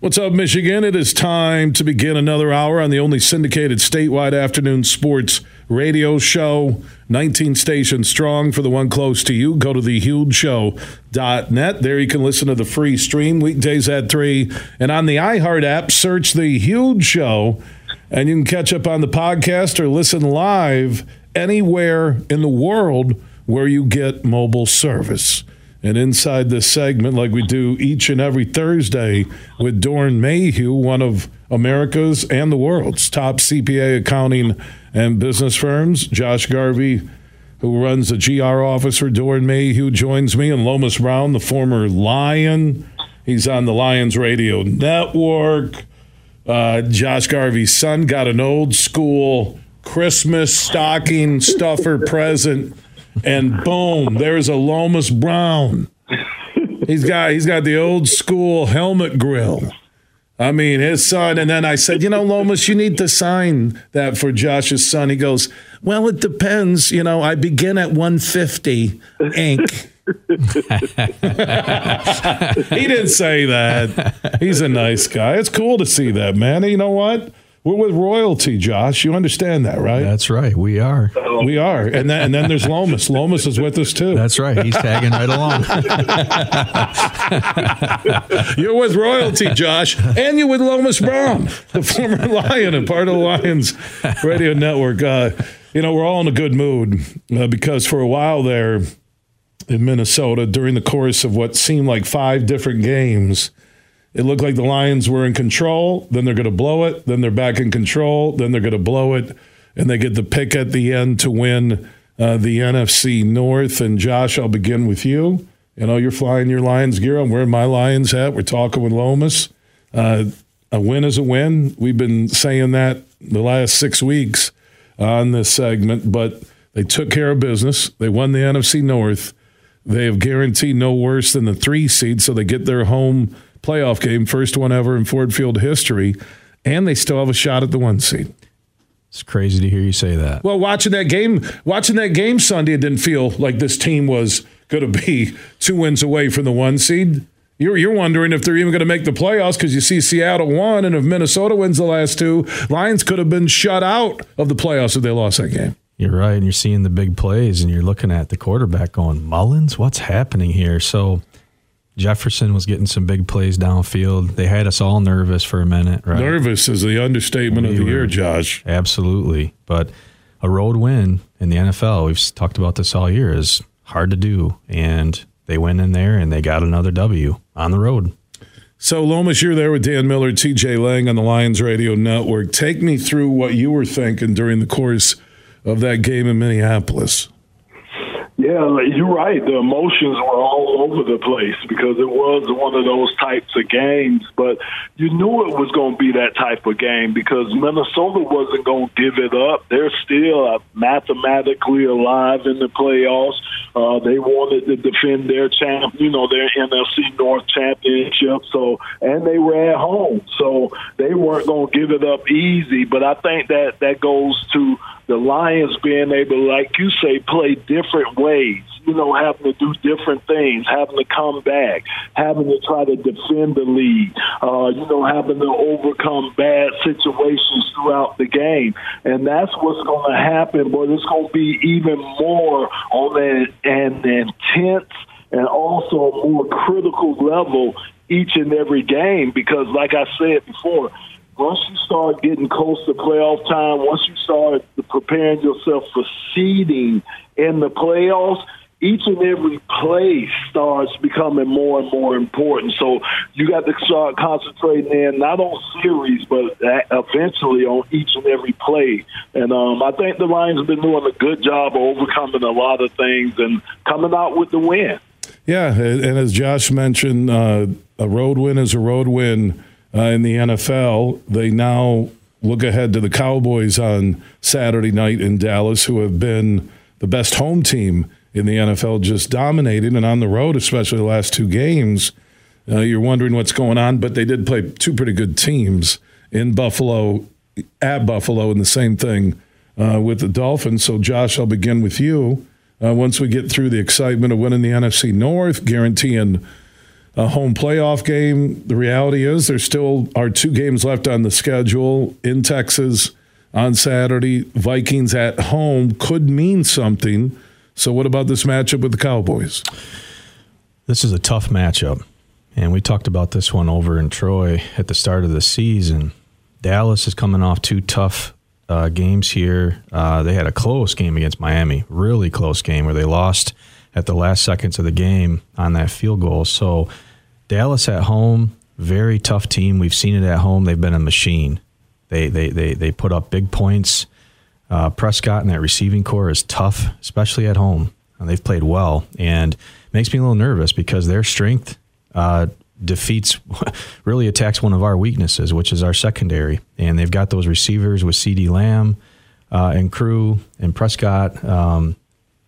What's up, Michigan? It is time to begin another hour on the only syndicated statewide afternoon sports radio show. 19 stations strong for the one close to you. Go to thehugeshow.net. There you can listen to the free stream weekdays at 3. And on the iHeart app, search The Huge Show, and you can catch up on the podcast or listen live anywhere in the world where you get mobile service. And inside this segment, like we do each and every Thursday with Doeren Mayhew, one of America's and the world's top CPA accounting and business firms, Josh Garvey, who runs the GR office for Doeren Mayhew, joins me, and Lomas Brown, the former Lion. He's on the Lions Radio Network. Uh, Josh Garvey's son got an old school Christmas stocking stuffer present and boom, there's a Lomas Brown. He's got he's got the old school helmet grill. I mean, his son. And then I said, you know, Lomas, you need to sign that for Josh's son. He goes, well, it depends. You know, I begin at 150 ink. he didn't say that. He's a nice guy. It's cool to see that, man. You know what? We're with royalty, Josh. You understand that, right? That's right. We are. We are. And then, and then there's Lomas. Lomas is with us too. That's right. He's tagging right along. you're with royalty, Josh. And you're with Lomas Brown, the former Lion and part of the Lions radio network. Uh, you know, we're all in a good mood uh, because for a while there in Minnesota, during the course of what seemed like five different games, it looked like the Lions were in control. Then they're going to blow it. Then they're back in control. Then they're going to blow it. And they get the pick at the end to win uh, the NFC North. And Josh, I'll begin with you. You know, you're flying your Lions gear. I'm wearing my Lions hat. We're talking with Lomas. Uh, a win is a win. We've been saying that the last six weeks on this segment, but they took care of business. They won the NFC North. They have guaranteed no worse than the three seed, so they get their home playoff game, first one ever in Ford Field history, and they still have a shot at the one seed. It's crazy to hear you say that. Well, watching that game, watching that game Sunday, it didn't feel like this team was going to be two wins away from the one seed. You're, you're wondering if they're even going to make the playoffs because you see Seattle won, and if Minnesota wins the last two, Lions could have been shut out of the playoffs if they lost that game. You're right, and you're seeing the big plays, and you're looking at the quarterback going, Mullens, what's happening here? So Jefferson was getting some big plays downfield. They had us all nervous for a minute, right? Nervous is the understatement we of the were, year, Josh. Absolutely. But a road win in the NFL, we've talked about this all year, is hard to do. And they went in there and they got another W on the road. So, Lomas, you're there with Dan Miller, TJ Lang on the Lions Radio Network. Take me through what you were thinking during the course of that game in Minneapolis. Yeah, you're right. The emotions were all over the place because it was one of those types of games. But you knew it was going to be that type of game because Minnesota wasn't going to give it up. They're still mathematically alive in the playoffs. Uh, they wanted to defend their champ, you know, their NFC North championship. So, and they were at home, so they weren't going to give it up easy. But I think that that goes to the Lions being able, like you say, play different ways. You know, having to do different things, having to come back, having to try to defend the lead. Uh, you know, having to overcome bad situations throughout the game, and that's what's going to happen. But it's going to be even more on an, an intense and also more critical level each and every game because, like I said before, once you start getting close to playoff time, once you start preparing yourself for seeding in the playoffs, each and every play starts becoming more and more important. So you got to start concentrating in not on series, but eventually on each and every play. And um, I think the Lions have been doing a good job of overcoming a lot of things and coming out with the win. Yeah, and as Josh mentioned, uh, a road win is a road win uh, in the NFL. They now look ahead to the Cowboys on Saturday night in Dallas, who have been the best home team in the NFL, just dominating and on the road, especially the last two games. Uh, you're wondering what's going on, but they did play two pretty good teams in Buffalo, at Buffalo, and the same thing uh, with the Dolphins. So, Josh, I'll begin with you. Uh, once we get through the excitement of winning the NFC North, guaranteeing a home playoff game. The reality is there still are two games left on the schedule in Texas on Saturday. Vikings at home could mean something. So, what about this matchup with the Cowboys? This is a tough matchup. And we talked about this one over in Troy at the start of the season. Dallas is coming off two tough uh, games here. Uh, they had a close game against Miami, really close game where they lost at the last seconds of the game on that field goal. So Dallas at home, very tough team. We've seen it at home. They've been a machine. They they they they put up big points. Uh, Prescott and that receiving core is tough, especially at home. And they've played well, and makes me a little nervous because their strength uh, defeats, really attacks one of our weaknesses, which is our secondary. And they've got those receivers with CeeDee Lamb uh, and Crew and Prescott. Um,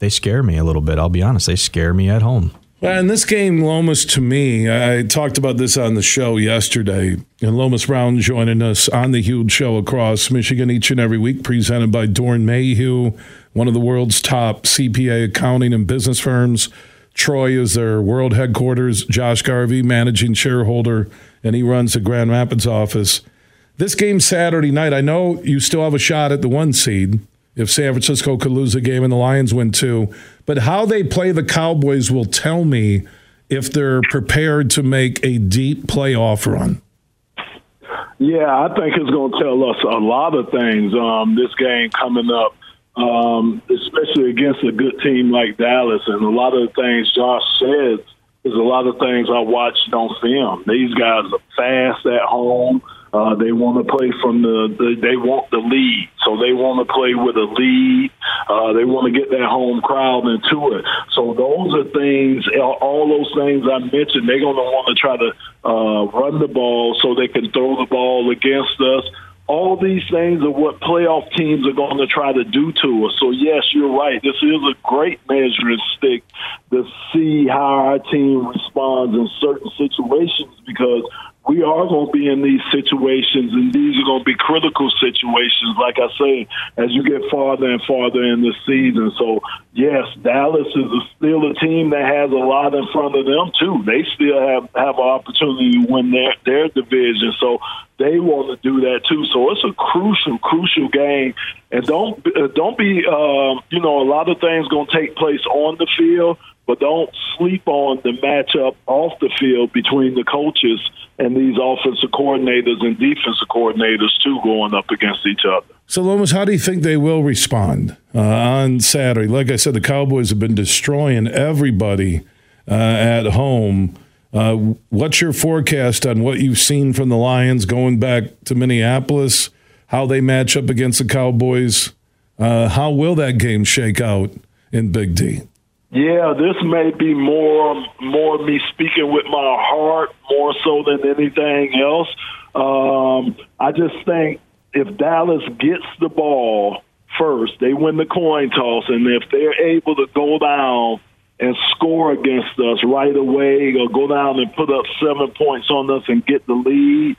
they scare me a little bit. I'll be honest. They scare me at home. Well, in this game, Lomas, to me, I talked about this on the show yesterday, and Lomas Brown joining us on the huge show across Michigan each and every week, presented by Doeren Mayhew, one of the world's top CPA accounting and business firms. Troy is their world headquarters. Josh Garvey, managing shareholder, and he runs the Grand Rapids office. This game Saturday night, I know you still have a shot at the one seed if San Francisco could lose a game and the Lions win two. But how they play the Cowboys will tell me if they're prepared to make a deep playoff run. Yeah, I think it's going to tell us a lot of things. Um, this game coming up, um, especially against a good team like Dallas, and a lot of the things Josh said is a lot of things I watched on film. These guys are fast at home. Uh, they want to play from the, the, they want the lead, so they want to play with a lead. Uh, they want to get that home crowd into it. So those are things, all those things I mentioned. They're going to want to try to uh, run the ball so they can throw the ball against us. All these things are what playoff teams are going to try to do to us. So yes, you're right. This is a great measuring stick to see how our team responds in certain situations because we are going to be in these situations, and these are going to be critical situations, like I say, as you get farther and farther in the season. So, yes, Dallas is still a team that has a lot in front of them, too. They still have, have an opportunity to win their, their division. So, they want to do that too. So it's a crucial, crucial game. And don't uh, don't be, uh, you know, a lot of things going to take place on the field, but don't sleep on the matchup off the field between the coaches and these offensive coordinators and defensive coordinators too going up against each other. So, Lomas, how do you think they will respond uh, on Saturday? Like I said, the Cowboys have been destroying everybody uh, at home. Uh, what's your forecast on what you've seen from the Lions going back to Minneapolis? How they match up against the Cowboys? Uh, how will that game shake out in Big D? Yeah, this may be more more me speaking with my heart more so than anything else. Um, I just think if Dallas gets the ball first, they win the coin toss, and if they're able to go down and score against us right away, or go down and put up seven points on us and get the lead,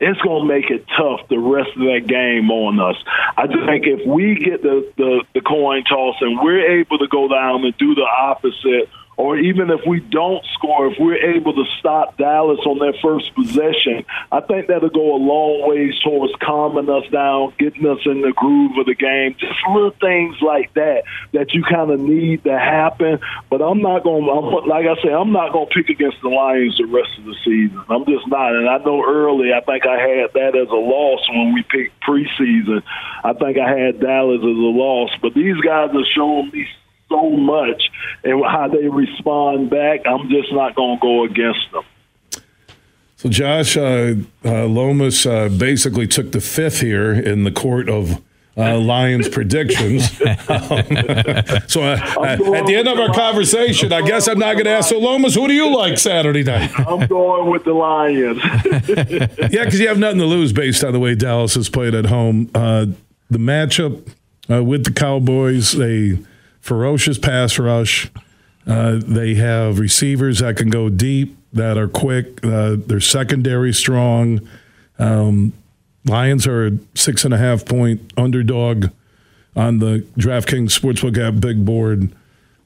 it's going to make it tough the rest of that game on us. I think if we get the, the, the coin toss and we're able to go down and do the opposite – or even if we don't score, if we're able to stop Dallas on their first possession, I think that'll go a long ways towards calming us down, getting us in the groove of the game. Just little things like that that you kind of need to happen. But I'm not going. to Like I say, I'm not going to pick against the Lions the rest of the season. I'm just not. And I know early, I think I had that as a loss when we picked preseason. I think I had Dallas as a loss. But these guys are showing me so much and how they respond back. I'm just not going to go against them. So, Josh uh, uh, Lomas uh, basically took the fifth here in the court of uh, Lions predictions. um, so, uh, at the end of our conversation, I guess I'm not going to ask. So, Lomas, who do you like Saturday night? I'm going with the Lions. yeah, because you have nothing to lose based on the way Dallas has played at home. Uh, the matchup with the Cowboys, they ferocious pass rush. Uh, they have receivers that can go deep, that are quick. Uh, they're secondary strong. Um, Lions are a six and a half point underdog on the DraftKings Sportsbook app big board.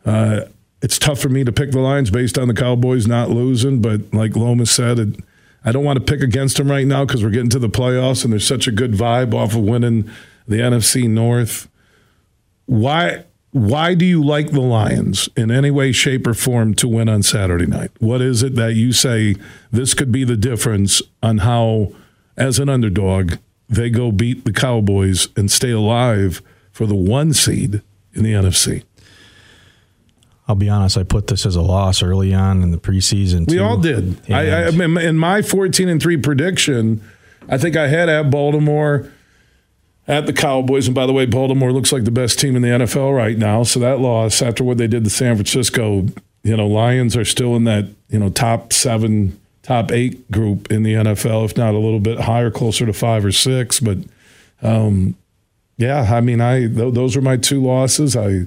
Uh, it's tough for me to pick the Lions based on the Cowboys not losing. But like Lomas said, it, I don't want to pick against them right now because we're getting to the playoffs and there's such a good vibe off of winning the NFC North. Why? Why do you like the Lions in any way, shape, or form to win on Saturday night? What is it that you say this could be the difference on how, as an underdog, they go beat the Cowboys and stay alive for the one seed in the NFC? I'll be honest. I put this as a loss early on in the preseason. We all did. I, I, in my fourteen and three prediction, I think I had at Baltimore, at the Cowboys, and by the way, Baltimore looks like the best team in the NFL right now. So that loss after what they did to San Francisco, you know, Lions are still in that you know top seven, top eight group in the NFL, if not a little bit higher, closer to five or six. But um, yeah, I mean, I th- those were my two losses. I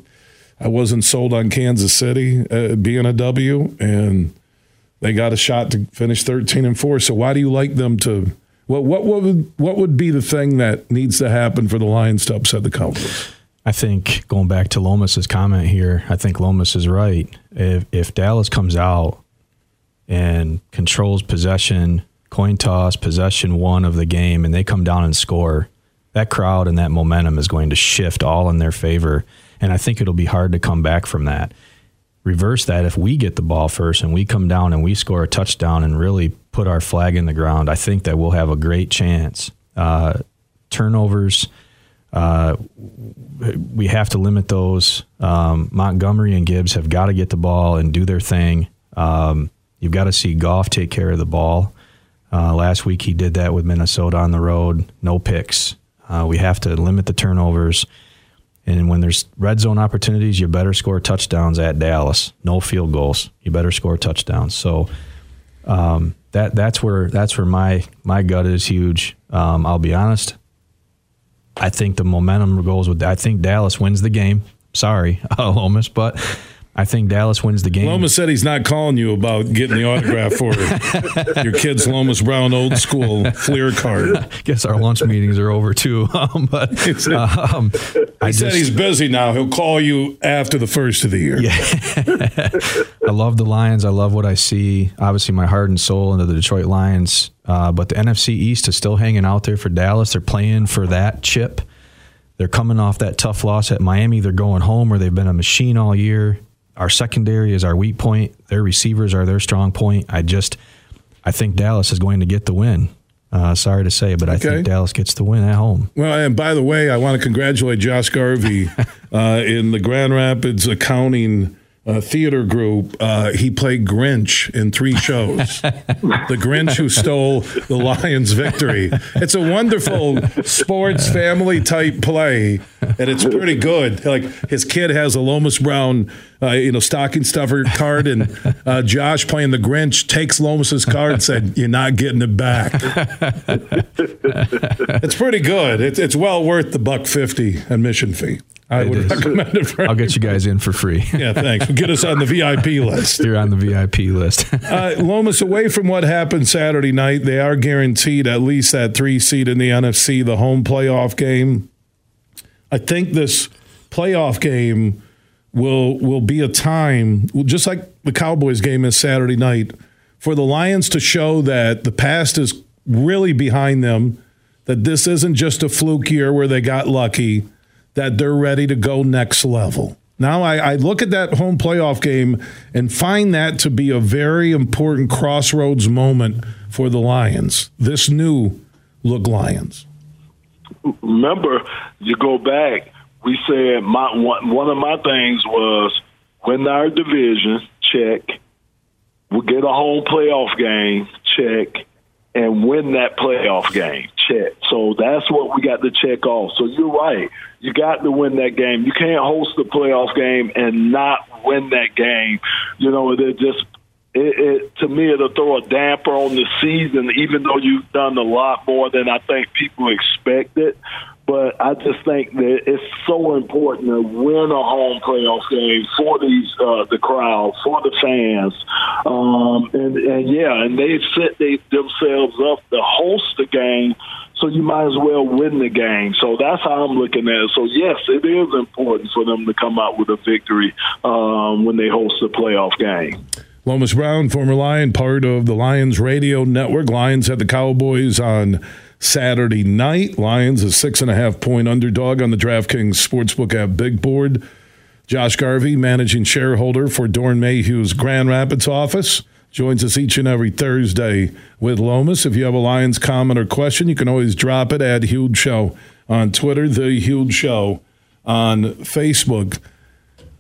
I wasn't sold on Kansas City uh, being a W, and they got a shot to finish 13 and 4 so why do you like them to what what would what would be the thing that needs to happen for the Lions to upset the Cowboys I think going back to Lomas's comment here, I think Lomas is right. If if Dallas comes out and controls possession, coin toss, possession one of the game, and they come down and score, that crowd and that momentum is going to shift all in their favor. And I think it'll be hard to come back from that. Reverse that if we get the ball first and we come down and we score a touchdown and really put our flag in the ground, I think that we'll have a great chance. Uh, turnovers, uh, we have to limit those. Um, Montgomery and Gibbs have got to get the ball and do their thing. Um, you've got to see Goff take care of the ball. Uh, last week he did that with Minnesota on the road, no picks. Uh, we have to limit the turnovers. And when there's red zone opportunities, you better score touchdowns at Dallas. No field goals. You better score touchdowns. So um, that that's where that's where my my gut is huge. Um, I'll be honest. I think the momentum goes with. I think Dallas wins the game. Sorry, Lomas, but I think Dallas wins the game. Lomas said he's not calling you about getting the autograph for your kid's Lomas Brown old school Fleer card. guess our lunch meetings are over too. Um, but um, I said just he's busy now. He'll call you after the first of the year. Yeah. I love the Lions. I love what I see. Obviously, my heart and soul into the Detroit Lions. Uh, but the NFC East is still hanging out there for Dallas. They're playing for that chip. They're coming off that tough loss at Miami. They're going home where they've been a machine all year. Our secondary is our weak point. Their receivers are their strong point. I just, I think Dallas is going to get the win. Uh, sorry to say, but I Okay. think Dallas gets the win at home. Well, and by the way, I want to congratulate Josh Garvey uh, in the Grand Rapids Accounting uh, Theater Group. Uh, he played Grinch in three shows. the Grinch who stole the Lions' victory. It's a wonderful sports family type play, and it's pretty good. Like his kid has a Lomas Brown, uh, you know, stocking stuffer card, and uh, Josh playing the Grinch takes Lomas's card and said, "You're not getting it back." It's pretty good. It's it's well worth the buck fifty admission fee. I It would is. recommend it for. I'll get you guys in for free. Yeah, thanks. Get us on the VIP list. You're on the VIP list. Uh, Lomas, away from what happened Saturday night, they are guaranteed at least that three seed in the NFC, the home playoff game. I think this playoff game will will be a time, just like the Cowboys game is Saturday night, for the Lions to show that the past is really behind them, that this isn't just a fluke year where they got lucky, that they're ready to go next level. Now, I, I look at that home playoff game and find that to be a very important crossroads moment for the Lions, this new look Lions. remember, you go back, we said my one, one of my things was win our division, check. We'll get a home playoff game, check, and win that playoff game, check. So that's what we got to check off. So you're right. You got to win that game. You can't host the playoff game and not win that game. You know, it just it, it to me it'll throw a damper on the season, even though you've done a lot more than I think people expected. But I just think that it's so important to win a home playoff game for these uh, the crowd, for the fans, um, and and yeah, and they've set they, themselves up to host the game. so you might as well win the game. So that's how I'm looking at it. So yes, it is important for them to come out with a victory um, when they host a playoff game. Lomas Brown, former Lion, part of the Lions radio network. Lions had the Cowboys on Saturday night. Lions a six and a half point underdog on the DraftKings Sportsbook app Big Board. Josh Garvey, managing shareholder for Doeren Mayhew's Grand Rapids office, joins us each and every Thursday with Lomas. If you have a Lions comment or question, you can always drop it at Huge Show on Twitter, The Huge Show on Facebook.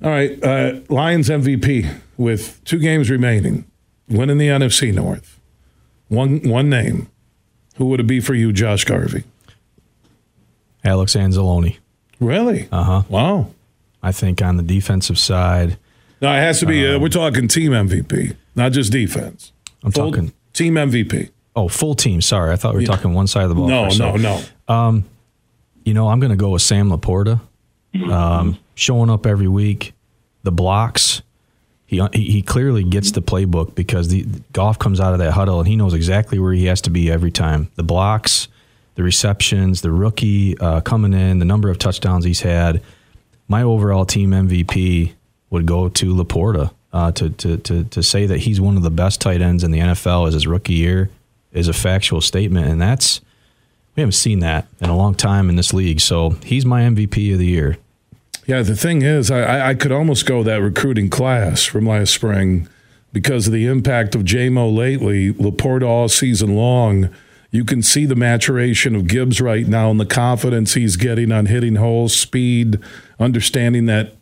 All right, uh, Lions MVP with two games remaining, winning the NFC North. One one name. Who would it be for you, Josh Garvey? Alex Anzalone. Really? Uh huh. Wow. I think on the defensive side. No, it has to be. Uh, we're talking team MVP, not just defense. I'm Full talking. team MVP. Oh, full team. Sorry, I thought we were talking one side of the ball. No, no, no. You know, I'm going to go with Sam Laporta, um, showing up every week. The blocks. He, he clearly gets the playbook because the Goff comes out of that huddle and he knows exactly where he has to be every time. The blocks, the receptions, the rookie uh, coming in, the number of touchdowns he's had. My overall team MVP would go to Laporta. Uh, to, to to to say that he's one of the best tight ends in the NFL as his rookie year is a factual statement, and that's we haven't seen that in a long time in this league. So he's my MVP of the year. Yeah, the thing is, I- I, could almost go that recruiting class from last spring because of the impact of Jamo lately, Laporta all season long. You can see the maturation of Gibbs right now and the confidence he's getting on hitting holes, speed, understanding that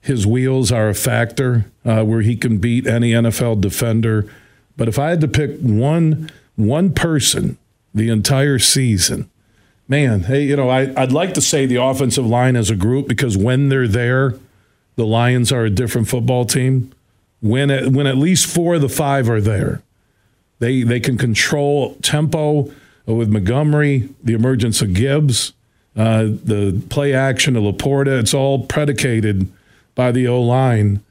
his wheels are a factor uh, where he can beat any NFL defender. But if I had to pick one one person the entire season, man, hey, you know, I, I'd like to say the offensive line as a group because when they're there, the Lions are a different football team. When at, when at least four of the five are there, they they can control tempo with Montgomery, the emergence of Gibbs, uh, the play action of Laporta. It's all predicated by the O line.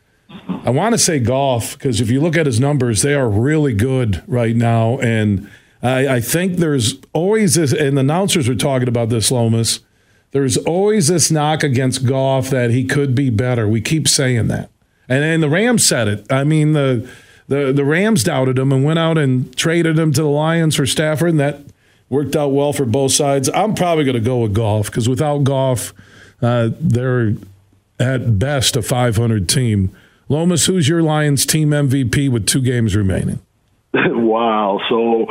I want to say Goff because if you look at his numbers, they are really good right now. And I, I think there's always this, and the announcers were talking about this, Lomas. There's always this knock against Goff that he could be better. We keep saying that. And, and the Rams said it. I mean, the, the, the Rams doubted him and went out and traded him to the Lions for Stafford, and that worked out well for both sides. I'm probably going to go with Goff because without Goff, uh, they're at best a 500 team. Lomas, who's your Lions team MVP with two games remaining? wow. So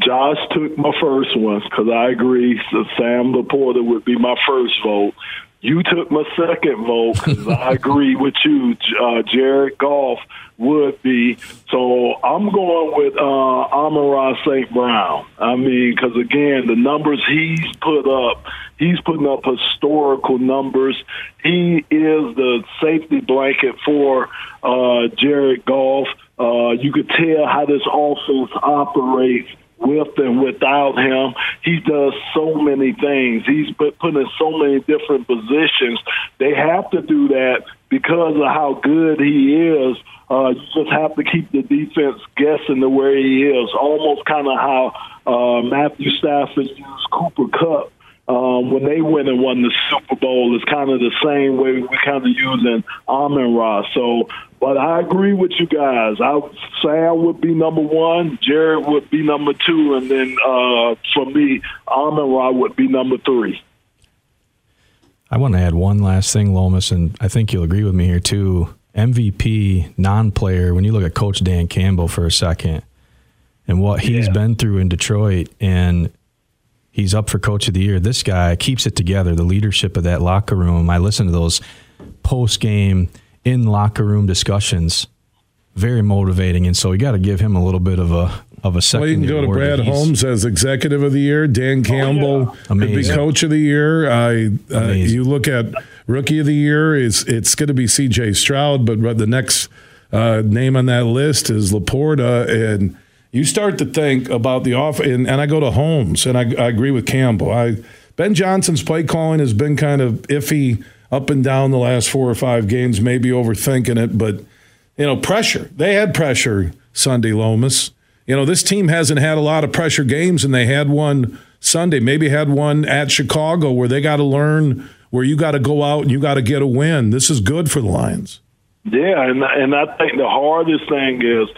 Josh took my first one because I agree. So Sam Laporta would be my first vote. You took my second vote because I agree with you. Uh, Jared Goff would be. So I'm going with uh, Amon St. Brown. I mean, because again, the numbers he's put up, he's putting up historical numbers. He is the safety blanket for uh, Jared Goff. Uh, you could tell how this offense operates with and without him. He does so many things. He's put, put in so many different positions. They have to do that because of how good he is. Uh, you just have to keep the defense guessing the way he is. Almost kind of how uh, Matthew Stafford used Cooper Kupp um, when they went and won the Super Bowl is kind of the same way we kind of using Amon Ra. So, but I agree with you guys. I Sam would be number one, Jared would be number two, and then uh, for me, Amon Ra would be number three. I want to add one last thing, Lomas, and I think you'll agree with me here too. MVP non-player. When you look at Coach Dan Campbell for a second, and what he's Yeah. been through in Detroit, and he's up for Coach of the Year. This guy keeps it together. The leadership of that locker room. I listen to those post-game in locker room discussions. Very motivating, and so you got to give him a little bit of a of a second. Well, you can go to Brad Holmes as executive of the year. Dan Campbell could be coach of the year. I, uh, you look at rookie of the year. Is it's going to be C.J. Stroud, but the next uh, name on that list is Laporta, and you start to think about the off. And, and I go to Holmes, and I, I agree with Campbell. I Ben Johnson's play calling has been kind of iffy up and down the last four or five games. Maybe overthinking it, but you know, pressure. They had pressure Sunday, Lomas. You know, this team hasn't had a lot of pressure games, and they had one Sunday. Maybe had one at Chicago where they got to learn where you got to go out and you got to get a win. This is good for the Lions. Yeah, and and I think the hardest thing is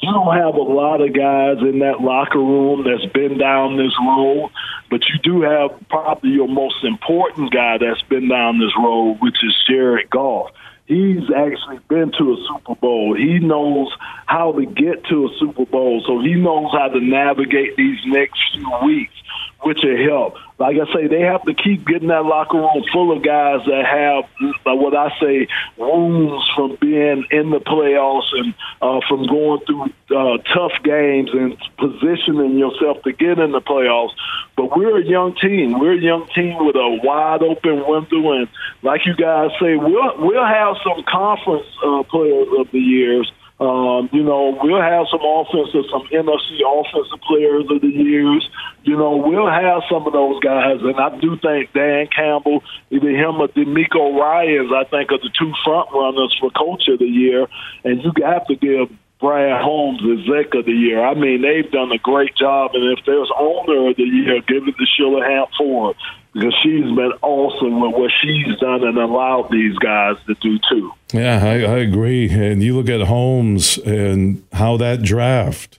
you don't have a lot of guys in that locker room that's been down this road, but you do have probably your most important guy that's been down this road, which is Jared Goff. He's actually been to a Super Bowl. He knows how to get to a Super Bowl, so he knows how to navigate these next few weeks which will help. Like I say, they have to keep getting that locker room full of guys that have what I say wounds from being in the playoffs and uh, from going through uh, tough games and positioning yourself to get in the playoffs. But we're a young team. We're a young team with a wide open window, and like you guys say, we'll we'll have some conference uh, players of the years. Um, you know, we'll have some offensive, some NFC offensive players of the years. You know, we'll have some of those guys, and I do think Dan Campbell, either him or DeMeco Ryans, I think are the two front runners for Coach of the Year. And you have to give Brad Holmes the Exec of the Year. I mean, they've done a great job, and if there's Owner of the Year, give it to Sheila Hamp Ford because she's been awesome with what she's done and allowed these guys to do too. Yeah, I, I agree. And you look at Holmes and how that draft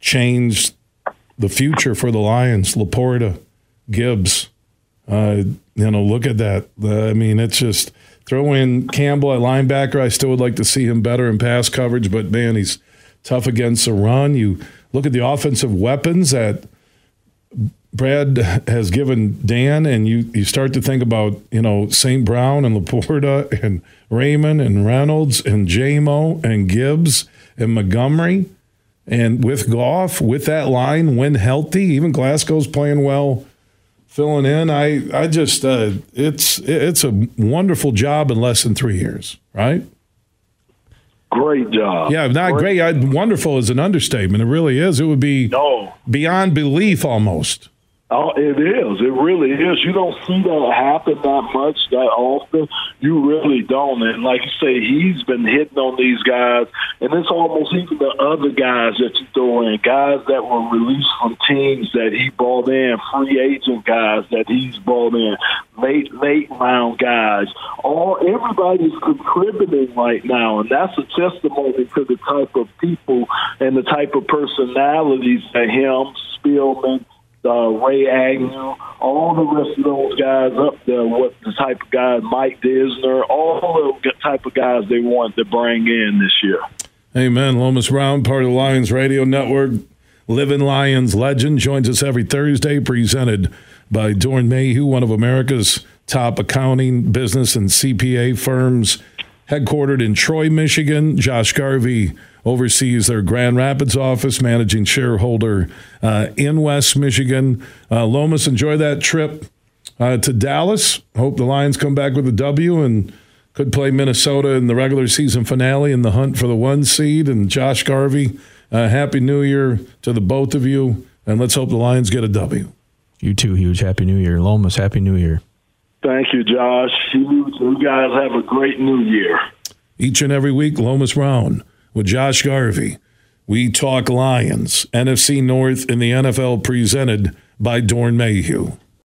changed the future for the Lions. Laporta, Gibbs, uh, you know, look at that. I mean, it's just throw in Campbell at linebacker. I still would like to see him better in pass coverage, but man, he's tough against the run. You look at the offensive weapons that Brad has given Dan, and you, you start to think about, you know, St. Brown and Laporta and Raymond and Reynolds and Jamo and Gibbs and Montgomery. And with Goff, with that line, when healthy, even Glasgow's playing well, filling in. I, I just, uh, it's, it's a wonderful job in less than three years, right? Great job. Yeah, not great. great. I, wonderful is an understatement. It really is. It would be no. beyond belief almost. Oh, it is. It really is. You don't see that happen that much that often. You really don't. And like you say, he's been hitting on these guys, and it's almost even the other guys that you throw in, guys that were released from teams that he brought in, free agent guys that he's brought in, late late round guys. All everybody's contributing right now, and that's a testimony to the type of people and the type of personalities that him, Spielman uh, Ray Agnew, all the rest of those guys up there, what the type of guys, Mike Disner, all the type of guys they want to bring in this year. Amen. Lomas Brown, part of the Lions Radio Network, Living Lions legend, joins us every Thursday, presented by Doeren Mayhew, one of America's top accounting, business, and CPA firms, headquartered in Troy, Michigan. Josh Garvey oversees their Grand Rapids office, managing shareholder uh, in West Michigan. Uh, Lomas, enjoy that trip uh, to Dallas. Hope the Lions come back with a W and could play Minnesota in the regular season finale in the hunt for the one seed. And Josh Garvey, uh, Happy New Year to the both of you. And let's hope the Lions get a W. You too, huge. Happy New Year. Lomas, Happy New Year. Thank you, Josh. You, you guys have a great new year. Each and every week, Lomas Brown with Josh Garvey. We talk Lions, NFC North in the NFL presented by Doeren Mayhew.